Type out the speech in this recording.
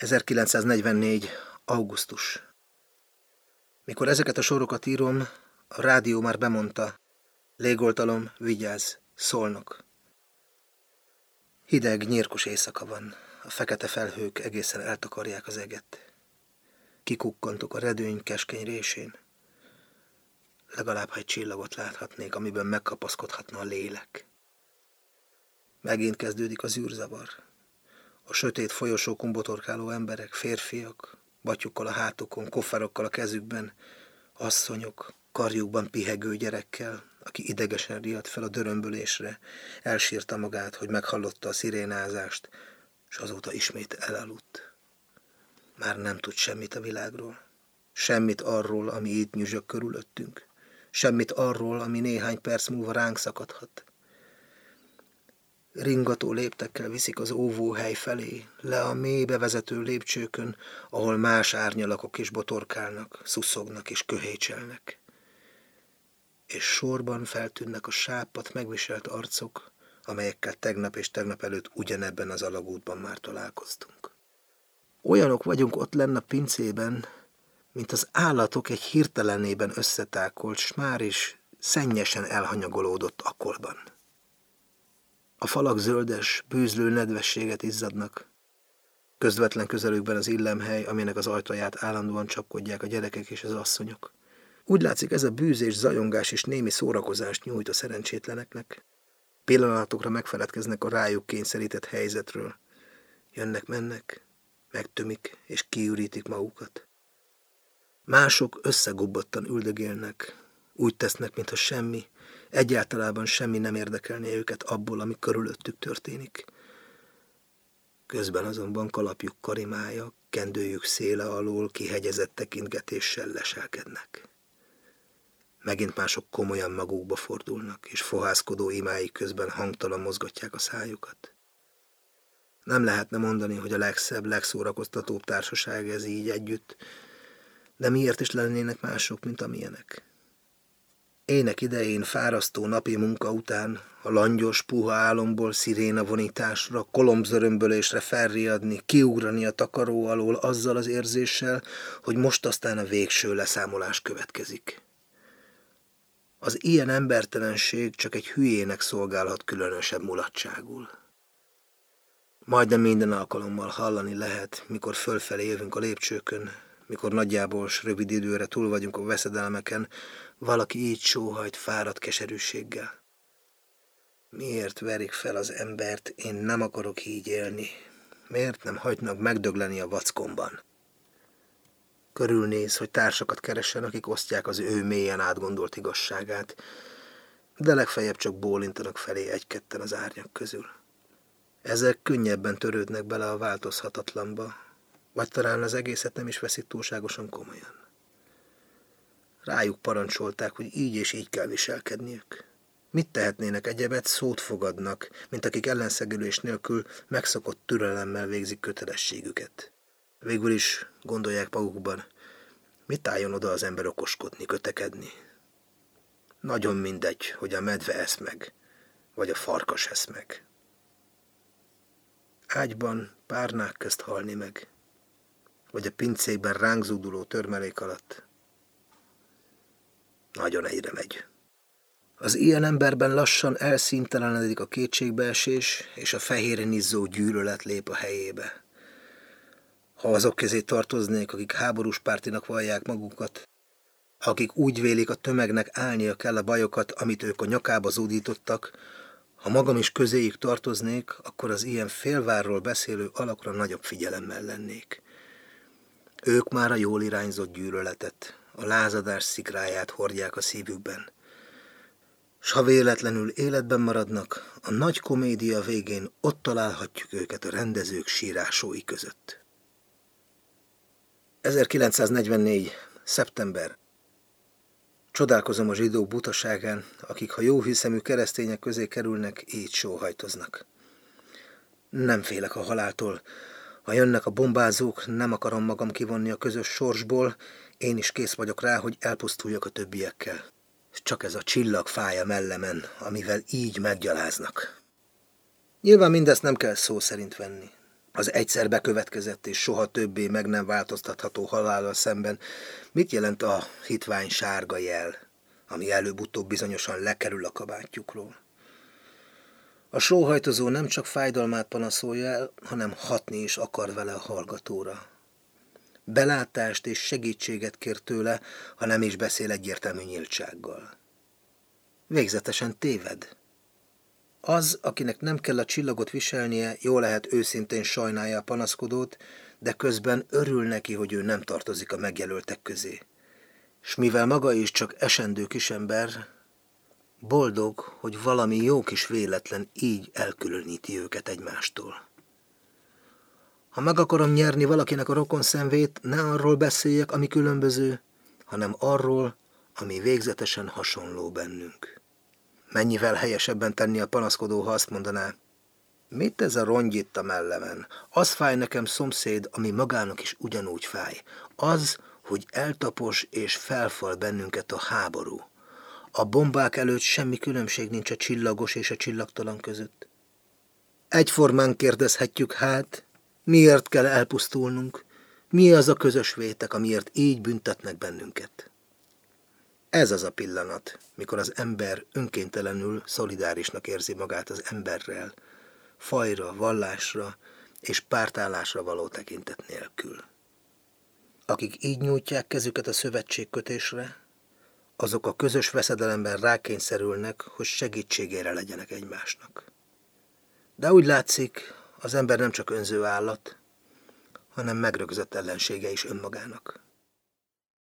1944. augusztus. Mikor ezeket a sorokat írom, a rádió már bemondta, légoltalom, vigyázz, szólnak. Hideg, nyírkos éjszaka van, a fekete felhők egészen eltakarják az eget. Kikukkantok a redőny keskeny résén. Legalább, ha egy csillagot láthatnék, amiben megkapaszkodhatna a lélek. Megint kezdődik az űrzavar. A sötét folyosókon botorkáló emberek, férfiak, batyukkal a hátukon, kofferokkal a kezükben, asszonyok, karjukban pihegő gyerekkel, aki idegesen riadt fel a dörömbölésre, elsírta magát, hogy meghallotta a szirénázást, és azóta ismét elaludt. Már nem tud semmit a világról, semmit arról, ami itt nyüzsök körülöttünk, semmit arról, ami néhány perc múlva ránk szakadhat, Ringató léptekkel viszik az óvóhely felé, le a mélybe vezető lépcsőkön, ahol más árnyalakok is botorkálnak, szuszognak és köhécselnek. És sorban feltűnnek a sápat megviselt arcok, amelyekkel tegnap és tegnap előtt ugyanebben az alagútban már találkoztunk. Olyanok vagyunk ott lenne a pincében, mint az állatok egy hirtelenében összetákolt, s már is szennyesen elhanyagolódott akolban. A falak zöldes, bűzlő nedvességet izzadnak. Közvetlen közelükben az illemhely, aminek az ajtaját állandóan csapkodják a gyerekek és az asszonyok. Úgy látszik, ez a bűzés, zajongás és némi szórakozást nyújt a szerencsétleneknek. Pillanatokra megfeledkeznek a rájuk kényszerített helyzetről. Jönnek-mennek, megtömik és kiürítik magukat. Mások összegubbottan üldögélnek, úgy tesznek, mintha semmi, Egyáltalában semmi nem érdekelné őket abból, ami körülöttük történik. Közben azonban kalapjuk karimája, kendőjük széle alól kihegyezett tekintgetéssel leselkednek. Megint mások komolyan magukba fordulnak, és fohászkodó imáik közben hangtalan mozgatják a szájukat. Nem lehetne mondani, hogy a legszebb, legszórakoztatóbb társaság ez így együtt, de miért is lennének mások, mint amilyenek? Ének idején fárasztó napi munka után a langyos, puha álomból sziréna vonításra, kolombzörömbölésre felriadni, kiugrani a takaró alól azzal az érzéssel, hogy most aztán a végső leszámolás következik. Az ilyen embertelenség csak egy hülyének szolgálhat különösebb mulatságul. Majdnem minden alkalommal hallani lehet, mikor fölfelé jövünk a lépcsőkön, mikor nagyjából rövid időre túl vagyunk a veszedelmeken, valaki így sóhajt fáradt keserűséggel. Miért verik fel az embert, én nem akarok így élni? Miért nem hagynak megdögleni a vackomban? Körülnéz, hogy társakat keressen, akik osztják az ő mélyen átgondolt igazságát, de legfeljebb csak bólintanak felé egy-ketten az árnyak közül. Ezek könnyebben törődnek bele a változhatatlanba, vagy talán az egészet nem is veszik túlságosan komolyan. Rájuk parancsolták, hogy így és így kell viselkedniük. Mit tehetnének egyebet, szót fogadnak, mint akik ellenszegülés nélkül megszokott türelemmel végzik kötelességüket. Végül is gondolják magukban, mit álljon oda az ember okoskodni, kötekedni. Nagyon mindegy, hogy a medve esz meg, vagy a farkas esz meg. Ágyban párnák közt halni meg, vagy a pincékben ránk zúduló törmelék alatt. Nagyon egyre megy. Az ilyen emberben lassan elszíntelenedik a kétségbeesés, és a fehéren izzó gyűlölet lép a helyébe. Ha azok közé tartoznék, akik háborús pártinak vallják magukat, akik úgy vélik a tömegnek állnia kell a bajokat, amit ők a nyakába zúdítottak, ha magam is közéjük tartoznék, akkor az ilyen félvárról beszélő alakra nagyobb figyelemmel lennék. Ők már a jól irányzott gyűlöletet, a lázadás szikráját hordják a szívükben. S ha véletlenül életben maradnak, a nagy komédia végén ott találhatjuk őket a rendezők sírásói között. 1944. szeptember. Csodálkozom a zsidók butaságán, akik ha jó hiszemű keresztények közé kerülnek, így sóhajtoznak. Nem félek a haláltól, ha jönnek a bombázók, nem akarom magam kivonni a közös sorsból, én is kész vagyok rá, hogy elpusztuljak a többiekkel. Csak ez a csillag fája mellemen, amivel így meggyaláznak. Nyilván mindezt nem kell szó szerint venni. az egyszer bekövetkezett és soha többé meg nem változtatható halállal szemben mit jelent a hitvány sárga jel, ami előbb-utóbb bizonyosan lekerül a kabátjukról? A sóhajtozó nem csak fájdalmát panaszolja el, hanem hatni is akar vele a hallgatóra. Belátást és segítséget kér tőle, ha nem is beszél egyértelmű nyíltsággal. Végzetesen téved. Az, akinek nem kell a csillagot viselnie, jó lehet őszintén sajnálja a panaszkodót, de közben örül neki, hogy ő nem tartozik a megjelöltek közé. S mivel maga is csak esendő kisember, boldog, hogy valami jó kis véletlen így elkülöníti őket egymástól. Ha meg akarom nyerni valakinek a rokon szemvét, ne arról beszéljek, ami különböző, hanem arról, ami végzetesen hasonló bennünk. Mennyivel helyesebben tenni a panaszkodó, ha azt mondaná, mit ez a rongy itt a mellemen? Az fáj nekem szomszéd, ami magának is ugyanúgy fáj. Az, hogy eltapos és felfal bennünket a háború. A bombák előtt semmi különbség nincs a csillagos és a csillagtalan között. Egyformán kérdezhetjük hát, miért kell elpusztulnunk? Mi az a közös vétek, amiért így büntetnek bennünket? Ez az a pillanat, mikor az ember önkéntelenül szolidárisnak érzi magát az emberrel, fajra, vallásra és pártállásra való tekintet nélkül. Akik így nyújtják kezüket a szövetségkötésre, azok a közös veszedelemben rákényszerülnek, hogy segítségére legyenek egymásnak. De úgy látszik, az ember nem csak önző állat, hanem megrögzött ellensége is önmagának.